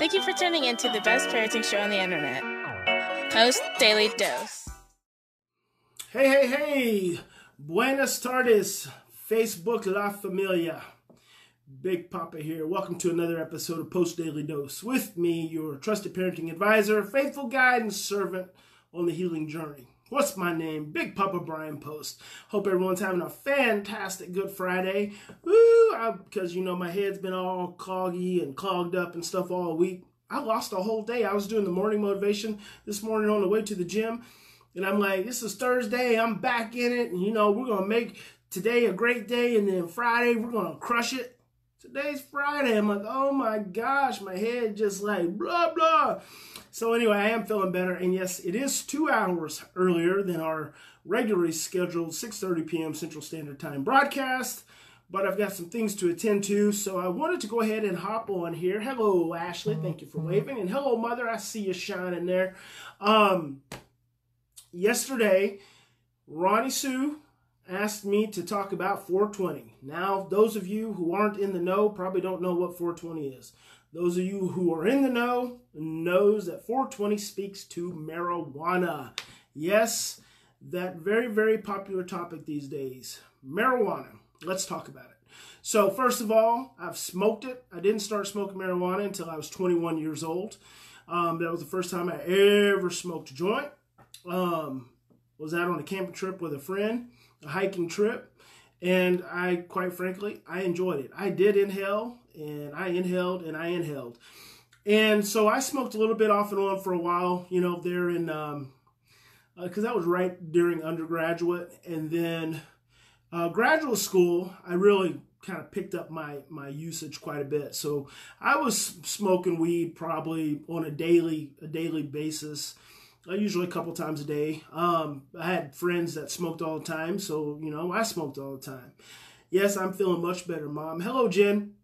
Thank you for tuning in to the best parenting show on the internet, Post Daily Dose. Hey, hey, hey! Buenas tardes, Facebook La Familia. Big Papa here. Welcome to another episode of Post Daily Dose. With me, your trusted parenting advisor, faithful guide, and servant on the healing journey. What's my name? Big Papa Bryan Post. Hope everyone's having a fantastic Good Friday. Woo! Because, you know, my head's been all cloggy and clogged up and stuff all week. I lost a whole day. I was doing the morning motivation this morning on the way to the gym. And I'm like, this is Thursday. I'm back in it. And, you know, we're to make today a great day. And then Friday, we're to crush it. Today's Friday. I'm like, oh my gosh, my head just like blah, blah. So anyway, I am feeling better. And yes, it is two hours earlier than our regularly scheduled 6.30 p.m. Central Standard Time broadcast. But I've got some things to attend to, so I wanted to go ahead and hop on here. Hello, Ashley. Thank you for waving. And hello, Mother. I see you shining there. Um, yesterday, Ronnie Sue asked me to talk about 420. Now, those of you who aren't in the know probably don't know what 420 is. Those of you who are in the know knows that 420 speaks to marijuana. Yes, that very, very popular topic these days. Marijuana. Let's talk about it. So, first of all, I've smoked it. I didn't start smoking marijuana until I was 21 years old. Um, that was the first time I ever smoked a joint. Um, was out on a camping trip with a friend hiking trip, and I, quite frankly, I enjoyed it. I did inhale, and I inhaled, and I inhaled. And so I smoked a little bit off and on for a while, you know, there in, um, because uh, that was right during undergraduate. And then uh, graduate school, I really kind of picked up my, my usage quite a bit. So I was smoking weed probably on a daily, a daily basis usually a couple times a day. Um, I had friends that smoked all the time, so you know I smoked all the time. Yes, I'm feeling much better, Mom. Hello, Jen.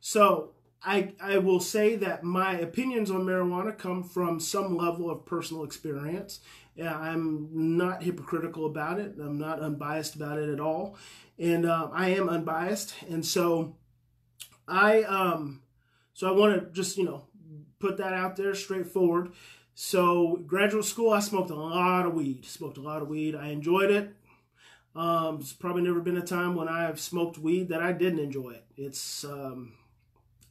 So I I will say that my opinions on marijuana come from some level of personal experience. I'm not hypocritical about it. I'm not unbiased about it at all, and uh, I am unbiased. And so I um so I want to just you know put that out there straightforward. So graduate school, I smoked a lot of weed. Smoked a lot of weed. I enjoyed it. Um, it's probably never been a time when I've smoked weed that I didn't enjoy it. It's um,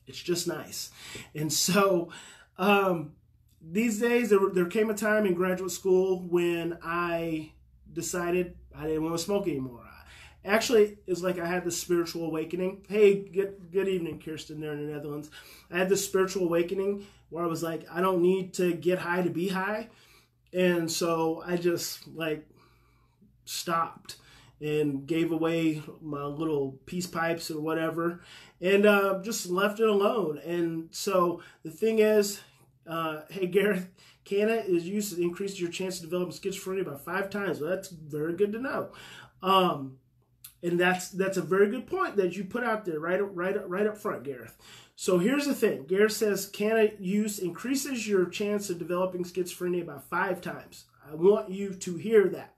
it's just nice. And so um, these days, there, there came a time in graduate school when I decided I didn't want to smoke anymore. Actually, it's like I had this spiritual awakening. Hey, good good evening, Kirsten, there in the Netherlands. I had this spiritual awakening where I was like, I don't need to get high to be high, and so I just like stopped and gave away my little peace pipes or whatever, and uh, just left it alone. And so the thing is, uh, hey Gareth, Canna is used to increase your chance of developing schizophrenia by five times. Well, that's very good to know. Um, and that's that's a very good point that you put out there right right right up front, Gareth. So here's the thing. Gareth says canna use increases your chance of developing schizophrenia by five times. I want you to hear that.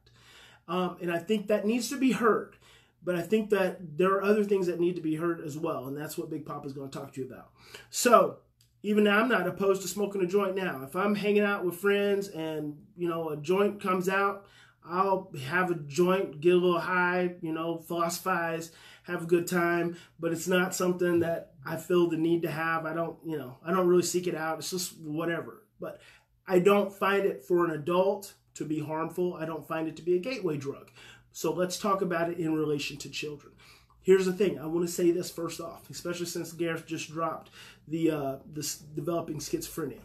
Um, and I think that needs to be heard. But I think that there are other things that need to be heard as well. And that's what Big Papa is going to talk to you about. So even now, I'm not opposed to smoking a joint now. If I'm hanging out with friends and, you know, a joint comes out, I'll have a joint, get a little high, you know, philosophize, have a good time, but it's not something that I feel the need to have. I don't, you know, I don't really seek it out. It's just whatever. But I don't find it for an adult to be harmful. I don't find it to be a gateway drug. So let's talk about it in relation to children. Here's the thing. I want to say this first off, especially since Gareth just dropped the uh, this developing schizophrenia.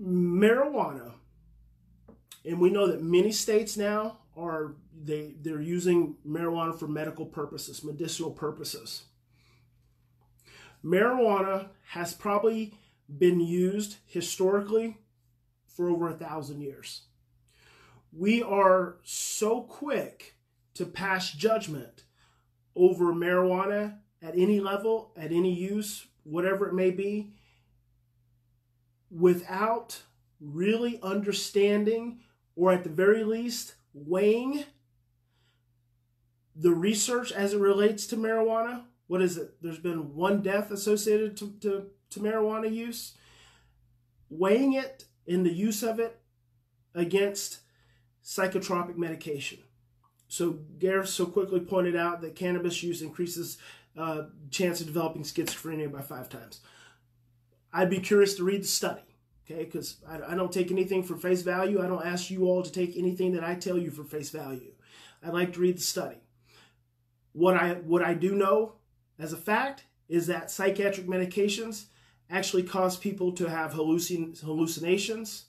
Marijuana and we know that many states now are they they're using marijuana for medical purposes, medicinal purposes. Marijuana has probably been used historically for over a thousand years. We are so quick to pass judgment over marijuana at any level, at any use, whatever it may be, without really understanding or at the very least, weighing the research as it relates to marijuana, what is it? There's been one death associated to, to, to marijuana use. Weighing it in the use of it against psychotropic medication. So Gareth so quickly pointed out that cannabis use increases uh, chance of developing schizophrenia by five times. I'd be curious to read the study, okay? Because I, I don't take anything for face value. I don't ask you all to take anything that I tell you for face value. I'd like to read the study. What I what I do know as a fact is that psychiatric medications actually cause people to have hallucin- hallucinations.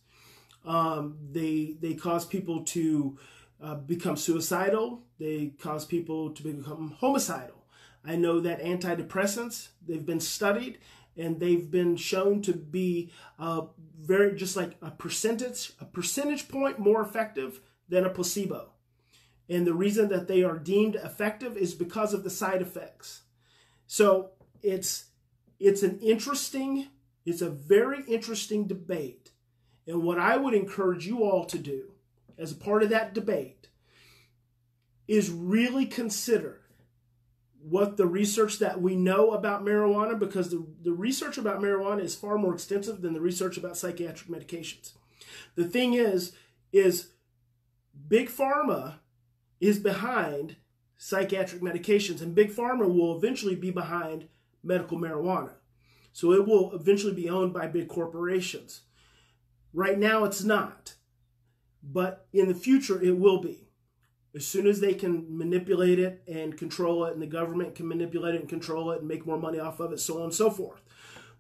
Um, they they cause people to uh, become suicidal. They cause people to become homicidal. I know that antidepressants they've been studied and they've been shown to be uh, very just like a percentage a percentage point more effective than a placebo. And the reason that they are deemed effective is because of the side effects. So it's it's an interesting, it's a very interesting debate. And what I would encourage you all to do as a part of that debate is really consider what the research that we know about marijuana, because the, the research about marijuana is far more extensive than the research about psychiatric medications. The thing is, is big pharma is behind psychiatric medications, and big pharma will eventually be behind medical marijuana. So it will eventually be owned by big corporations. Right now, it's not, but in the future, it will be. As soon as they can manipulate it and control it, and the government can manipulate it and control it and make more money off of it, so on and so forth.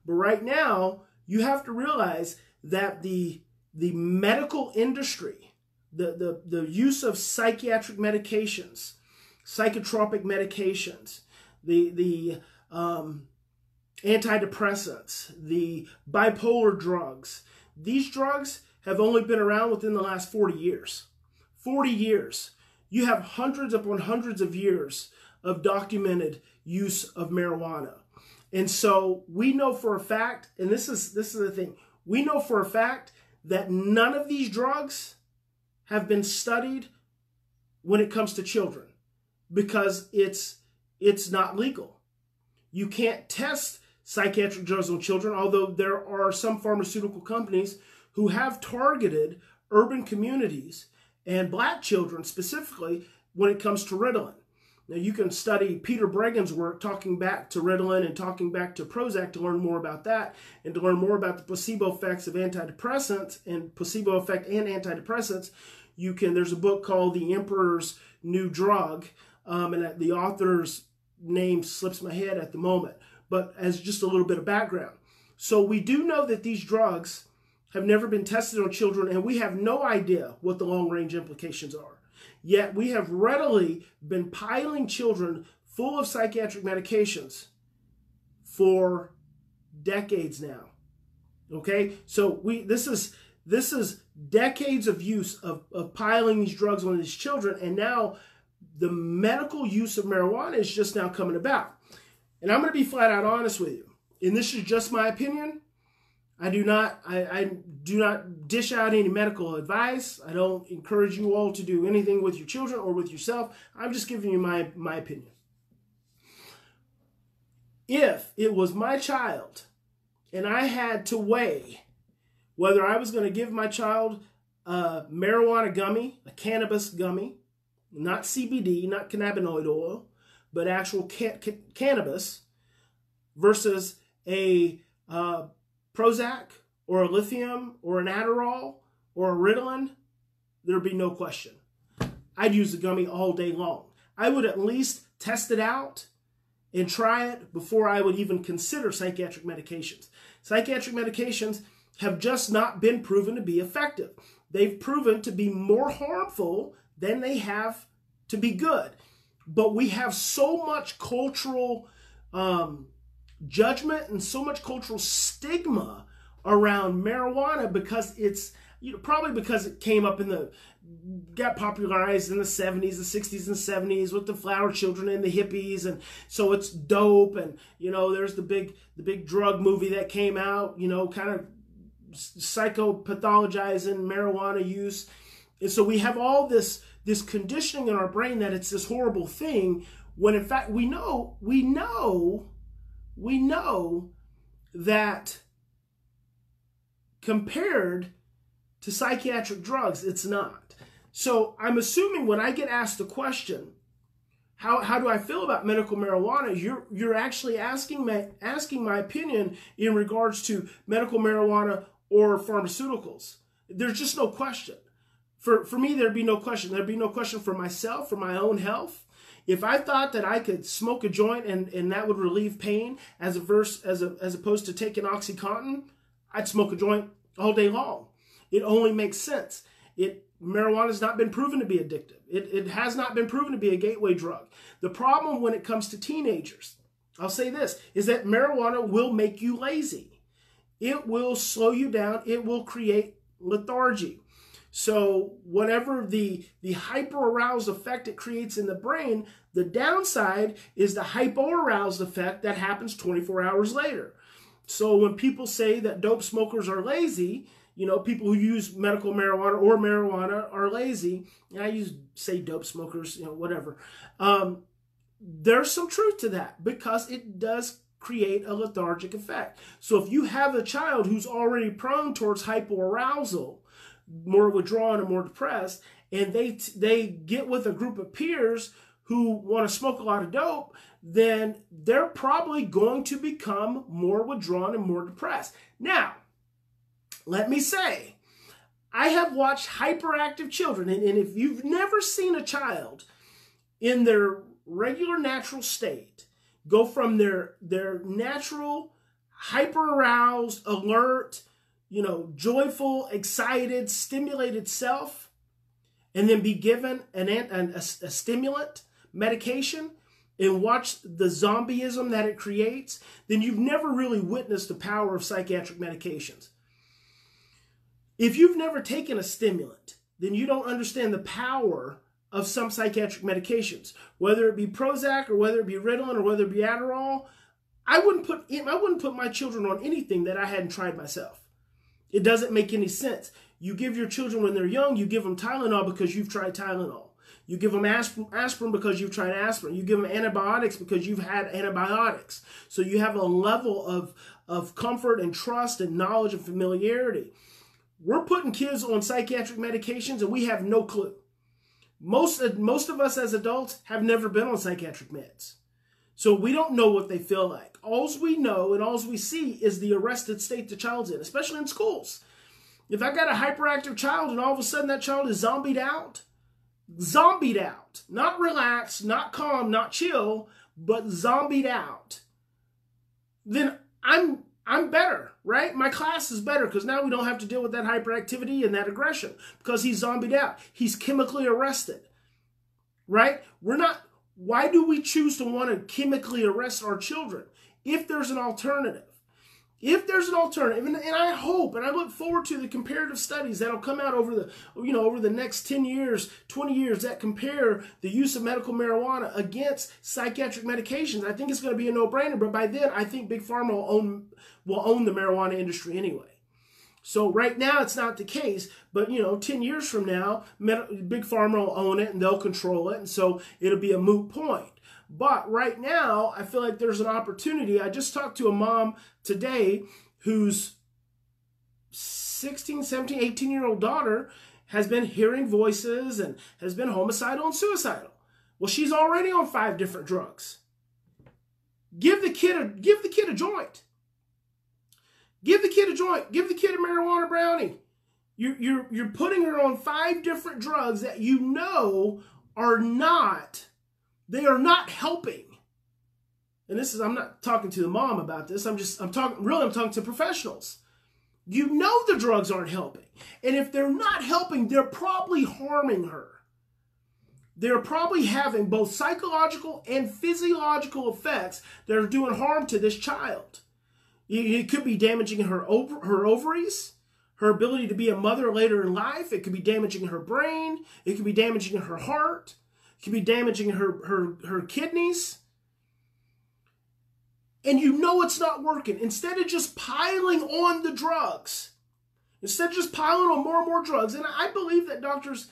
But right now, you have to realize that the the medical industry, the, the, the use of psychiatric medications, psychotropic medications, the, the um, antidepressants, the bipolar drugs. These drugs have only been around within the last 40 years. 40 years. You have hundreds upon hundreds of years of documented use of marijuana. And so we know for a fact, and this is this is the thing, we know for a fact that none of these drugs have been studied when it comes to children because it's it's not legal. You can't test psychiatric drugs on children, although there are some pharmaceutical companies who have targeted urban communities and black children specifically when it comes to Ritalin. Now, you can study Peter Breggin's work talking back to Ritalin and talking back to Prozac to learn more about that and to learn more about the placebo effects of antidepressants and placebo effect and antidepressants. You can, there's a book called The Emperor's New Drug, um, and the author's name slips my head at the moment, but as just a little bit of background. So we do know that these drugs have never been tested on children, and we have no idea what the long range implications are. Yet we have readily been piling children full of psychiatric medications for decades now. Okay? So we this is this is decades of use of, of piling these drugs on these children, and now the medical use of marijuana is just now coming about. And I'm going to be flat out honest with you. And this is just my opinion. I do not I, I do not dish out any medical advice. I don't encourage you all to do anything with your children or with yourself. I'm just giving you my, my opinion. If it was my child and I had to weigh whether I was going to give my child a marijuana gummy, a cannabis gummy, not CBD, not cannabinoid oil, but actual ca- ca- cannabis versus a uh, Prozac or a lithium or an Adderall or a Ritalin, there'd be no question. I'd use the gummy all day long. I would at least test it out and try it before I would even consider psychiatric medications. Psychiatric medications have just not been proven to be effective. They've proven to be more harmful than they have to be good. But we have so much cultural um, judgment and so much cultural stigma around marijuana because it's you know probably because it came up in the got popularized in the 70s the 60s and 70s with the flower children and the hippies and so it's dope and you know there's the big the big drug movie that came out you know kind of psychopathologizing marijuana use. And so we have all this this conditioning in our brain that it's this horrible thing when in fact we know, we know, we know that compared to psychiatric drugs, it's not. So I'm assuming when I get asked the question, how, how do I feel about medical marijuana? You're you're actually asking my asking my opinion in regards to medical marijuana or pharmaceuticals. There's just no question. For for me, there'd be no question. There'd be no question for myself, for my own health. If I thought that I could smoke a joint and, and that would relieve pain as a verse as a, as opposed to taking OxyContin, I'd smoke a joint all day long. It only makes sense. It marijuana has not been proven to be addictive. It, it has not been proven to be a gateway drug. The problem when it comes to teenagers, I'll say this, is that marijuana will make you lazy. It will slow you down. It will create lethargy. So whatever the, the hyper-aroused effect it creates in the brain, the downside is the hypo-aroused effect that happens 24 hours later. So when people say that dope smokers are lazy, you know, people who use medical marijuana or marijuana are lazy. And I use say dope smokers, you know, whatever. Um, there's some truth to that because it does create a lethargic effect. So if you have a child who's already prone towards hypoarousal, more withdrawn and more depressed, and they they get with a group of peers who want to smoke a lot of dope, then they're probably going to become more withdrawn and more depressed. Now, let me say, I have watched hyperactive children, and, and if you've never seen a child in their regular natural state go from their their natural hyper aroused alert you know joyful excited stimulated self and then be given an, an a, a stimulant medication and watch the zombieism that it creates then you've never really witnessed the power of psychiatric medications if you've never taken a stimulant, then you don't understand the power of some psychiatric medications, whether it be Prozac or whether it be Ritalin or whether it be Adderall. I wouldn't put I wouldn't put my children on anything that I hadn't tried myself. It doesn't make any sense. You give your children when they're young, you give them Tylenol because you've tried Tylenol. You give them aspirin because you've tried aspirin. You give them antibiotics because you've had antibiotics. So you have a level of, of comfort and trust and knowledge and familiarity. We're putting kids on psychiatric medications and we have no clue. Most, most of us as adults have never been on psychiatric meds. So we don't know what they feel like. All we know and all we see is the arrested state the child's in, especially in schools. If I got a hyperactive child and all of a sudden that child is zombied out, zombied out, not relaxed, not calm, not chill, but zombied out, then I'm I'm better, right? My class is better because now we don't have to deal with that hyperactivity and that aggression because he's zombied out. He's chemically arrested, right? We're not, why do we choose to want to chemically arrest our children if there's an alternative? If there's an alternative, and, and, I hope and I look forward to the comparative studies that'll come out over the you know over the next 10 years, 20 years that compare the use of medical marijuana against psychiatric medications. I think it's going to be a no-brainer, but by then I think Big Pharma will own will own the marijuana industry anyway. So right now it's not the case, but you know, 10 years from now, Big Pharma will own it and they'll control it, and so it'll be a moot point. But right now, I feel like there's an opportunity. I just talked to a mom today whose 16, 17, 18 year old daughter has been hearing voices and has been homicidal and suicidal. Well, she's already on five different drugs. Give the kid a give the kid a joint. Give the kid a joint. Give the kid a marijuana brownie. You're, you're, you're putting her on five different drugs that you know are not they are not helping. And this is, I'm not talking to the mom about this. I'm just, I'm talking, really, I'm talking to professionals. You know the drugs aren't helping. And if they're not helping, they're probably harming her. They're probably having both psychological and physiological effects that are doing harm to this child. It could be damaging her, her ovaries, her ability to be a mother later in life. It could be damaging her brain. It could be damaging her heart It could be damaging her, her, her kidneys. And you know it's not working. Instead of just piling on the drugs, instead of just piling on more and more drugs, and I believe that doctors,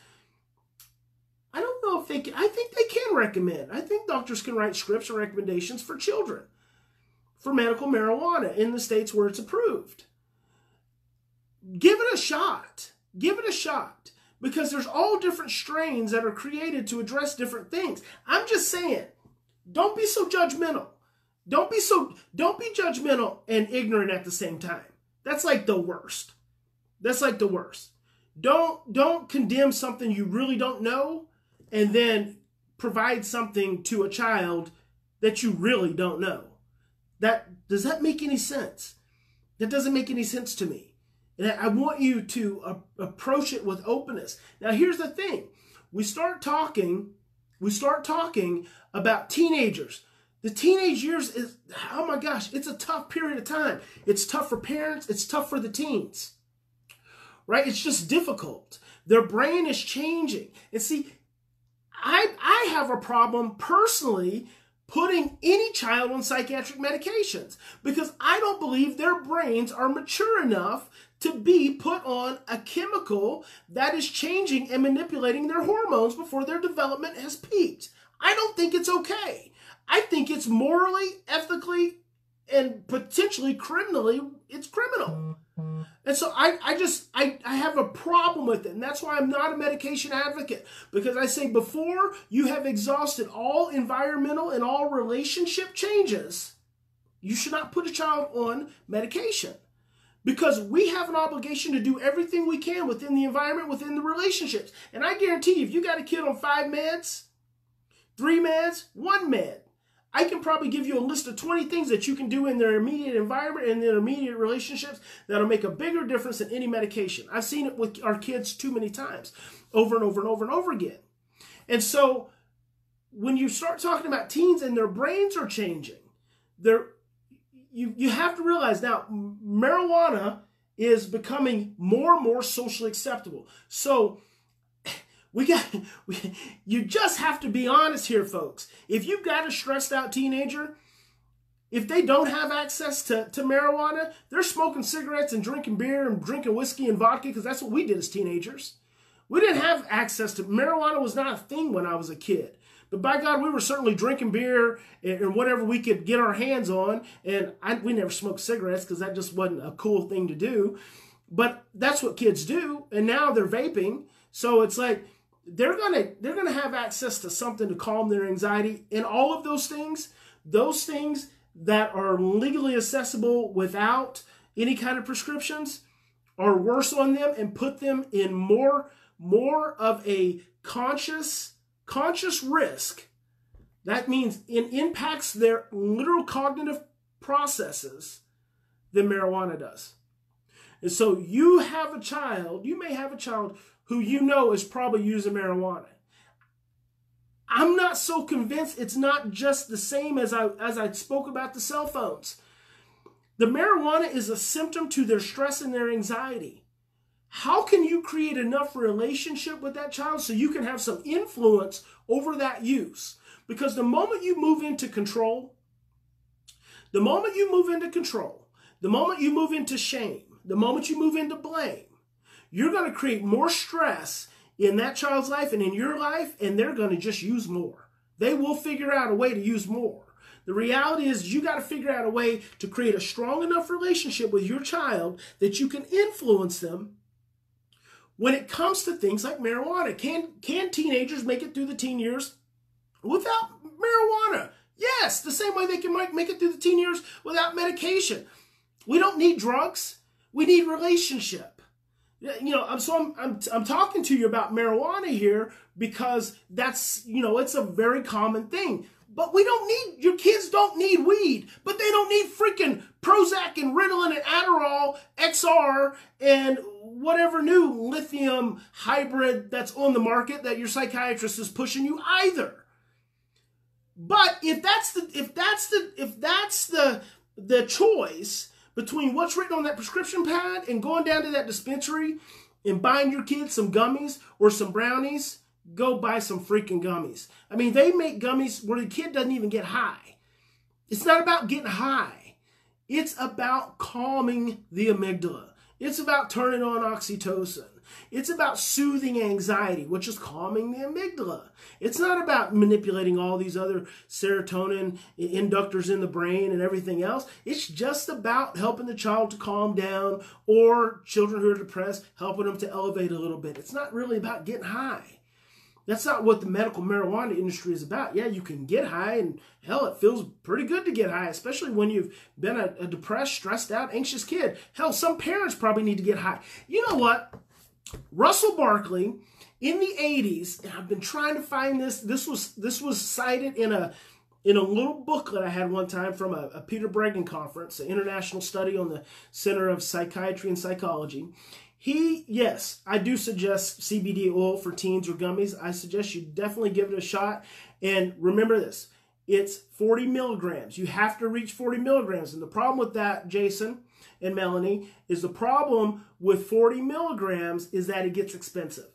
I don't know if they can, I think they can recommend. I think doctors can write scripts or recommendations for children for medical marijuana in the states where it's approved. Give it a shot. Give it a shot because there's all different strains that are created to address different things. I'm just saying, don't be so judgmental. Don't be so don't be judgmental and ignorant at the same time. That's like the worst. That's like the worst. Don't don't condemn something you really don't know and then provide something to a child that you really don't know. That does that make any sense? That doesn't make any sense to me. And I want you to approach it with openness. Now here's the thing. We start talking, we start talking about teenagers. The teenage years is oh my gosh, it's a tough period of time. It's tough for parents, it's tough for the teens right? It's just difficult. Their brain is changing. And see, I, I have a problem personally putting any child on psychiatric medications because I don't believe their brains are mature enough to be put on a chemical that is changing and manipulating their hormones before their development has peaked. I don't think it's okay. I think it's morally, ethically, and potentially criminally, it's criminal. And so I, I just I, I have a problem with it. And that's why I'm not a medication advocate. Because I say before you have exhausted all environmental and all relationship changes, you should not put a child on medication. Because we have an obligation to do everything we can within the environment, within the relationships. And I guarantee you, if you got a kid on five meds, three meds, one med, I can probably give you a list of 20 things that you can do in their immediate environment and their immediate relationships that'll make a bigger difference than any medication. I've seen it with our kids too many times, over and over and over and over again. And so when you start talking about teens and their brains are changing, they're you, you have to realize now marijuana is becoming more and more socially acceptable. So we got we, you just have to be honest here folks. If you've got a stressed out teenager if they don't have access to, to marijuana they're smoking cigarettes and drinking beer and drinking whiskey and vodka because that's what we did as teenagers. We didn't have access to marijuana was not a thing when i was a kid. But by god we were certainly drinking beer and, whatever we could get our hands on and I, we never smoked cigarettes because that just wasn't a cool thing to do. But that's what kids do and now they're vaping. So it's like they're gonna they're gonna have access to something to calm their anxiety. And all of those things those things that are legally accessible without any kind of prescriptions are worse on them and put them in more more of a conscious conscious risk. That means it impacts their literal cognitive processes than marijuana does. And so you have a child you may have a child who you know is probably using marijuana. I'm not so convinced it's not just the same as I as I spoke about the cell phones. The marijuana is a symptom to their stress and their anxiety. How can you create enough relationship with that child so you can have some influence over that use? Because the moment you move into control, the moment you move into control, the moment you move into shame, the moment you move into blame, you're going to create more stress in that child's life and in your life, and they're going to just use more. They will figure out a way to use more. The reality is, you got to figure out a way to create a strong enough relationship with your child that you can influence them when it comes to things like marijuana. Can, can teenagers make it through the teen years without marijuana? Yes, the same way they can make it through the teen years without medication. We don't need drugs, we need relationship you know, I'm so I'm, I'm I'm talking to you about marijuana here because that's you know it's a very common thing. But we don't need your kids don't need weed, but they don't need freaking Prozac and Ritalin and Adderall XR and whatever new lithium hybrid that's on the market that your psychiatrist is pushing you either. But if that's the if that's the if that's the the choice, between what's written on that prescription pad and going down to that dispensary and buying your kids some gummies or some brownies, go buy some freaking gummies. I mean, they make gummies where the kid doesn't even get high. It's not about getting high. It's about calming the amygdala. It's about turning on oxytocin. It's about soothing anxiety, which is calming the amygdala. It's not about manipulating all these other serotonin inductors in the brain and everything else. It's just about helping the child to calm down or children who are depressed, helping them to elevate a little bit. It's not really about getting high. That's not what the medical marijuana industry is about. Yeah, you can get high, and hell, it feels pretty good to get high, especially when you've been a, a, depressed, stressed out, anxious kid. Hell, some parents probably need to get high. You know what? Russell Barkley in the 80s, and I've been trying to find this. This was this was cited in a in a little booklet I had one time from a, a Peter Breggin conference, an international study on the Center of Psychiatry and Psychology. He, yes, I do suggest CBD oil for teens or gummies. I suggest you definitely give it a shot. And remember this it's 40 milligrams. You have to reach 40 milligrams. And the problem with that, Jason and Melanie, is the problem with 40 milligrams is that it gets expensive.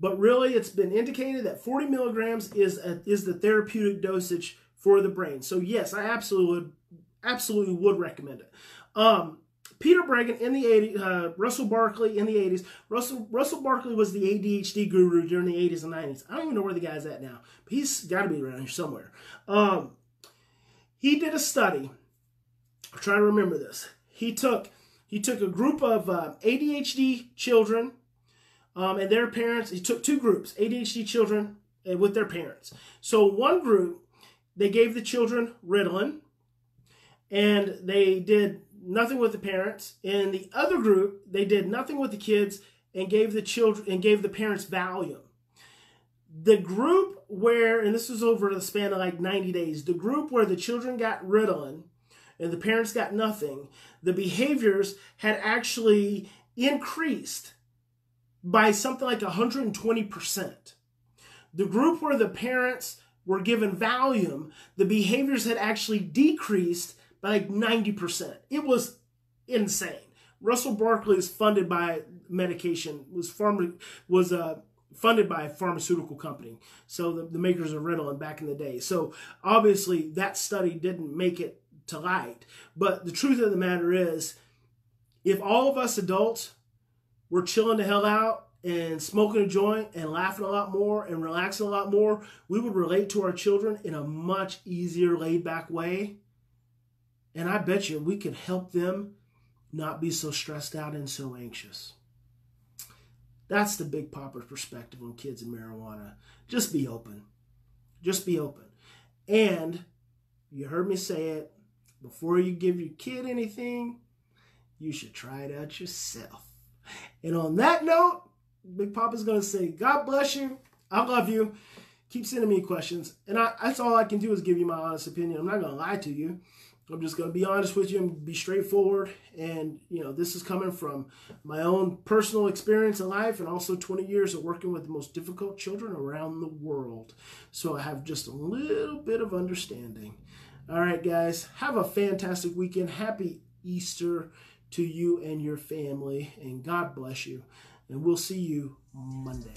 But really, it's been indicated that 40 milligrams is, a, is the therapeutic dosage for the brain. So, yes, I absolutely would, absolutely would recommend it. Um, Peter Breggin in the 80s, uh, Russell Barkley in the 80s. Russell Russell Barkley was the ADHD guru during the 80s and 90s. I don't even know where the guy's at now, but he's got to be around here somewhere. Um, he did a study. I'm trying to remember this. He took he took a group of uh, ADHD children um, and their parents. He took two groups, ADHD children and with their parents. So one group, they gave the children Ritalin, and they did nothing with the parents. In the other group, they did nothing with the kids and gave the children and gave the parents Valium. The group where, and this was over the span of like 90 days, the group where the children got Ritalin and the parents got nothing, the behaviors had actually increased by something like 120%. The group where the parents were given Valium, the behaviors had actually decreased by like 90%. It was insane. Russell Barkley is funded by medication, was pharma, was uh, funded by a pharmaceutical company. So the, the makers of Ritalin back in the day. So obviously that study didn't make it to light. But the truth of the matter is, if all of us adults were chilling the hell out and smoking a joint and laughing a lot more and relaxing a lot more, we would relate to our children in a much easier, laid back way and I bet you we can help them not be so stressed out and so anxious. That's the Big Papa's perspective on kids and marijuana. Just be open. Just be open. And you heard me say it before you give your kid anything, you should try it out yourself. And on that note, Big Papa's going to say, God bless you. I love you. Keep sending me questions. And I, that's all I can do is give you my honest opinion. I'm not going to lie to you. I'm just going to be honest with you and be straightforward. And, you know, this is coming from my own personal experience in life and also 20 years of working with the most difficult children around the world. So I have just a little bit of understanding. All right, guys, have a fantastic weekend. Happy Easter to you and your family. And God bless you. And we'll see you Monday.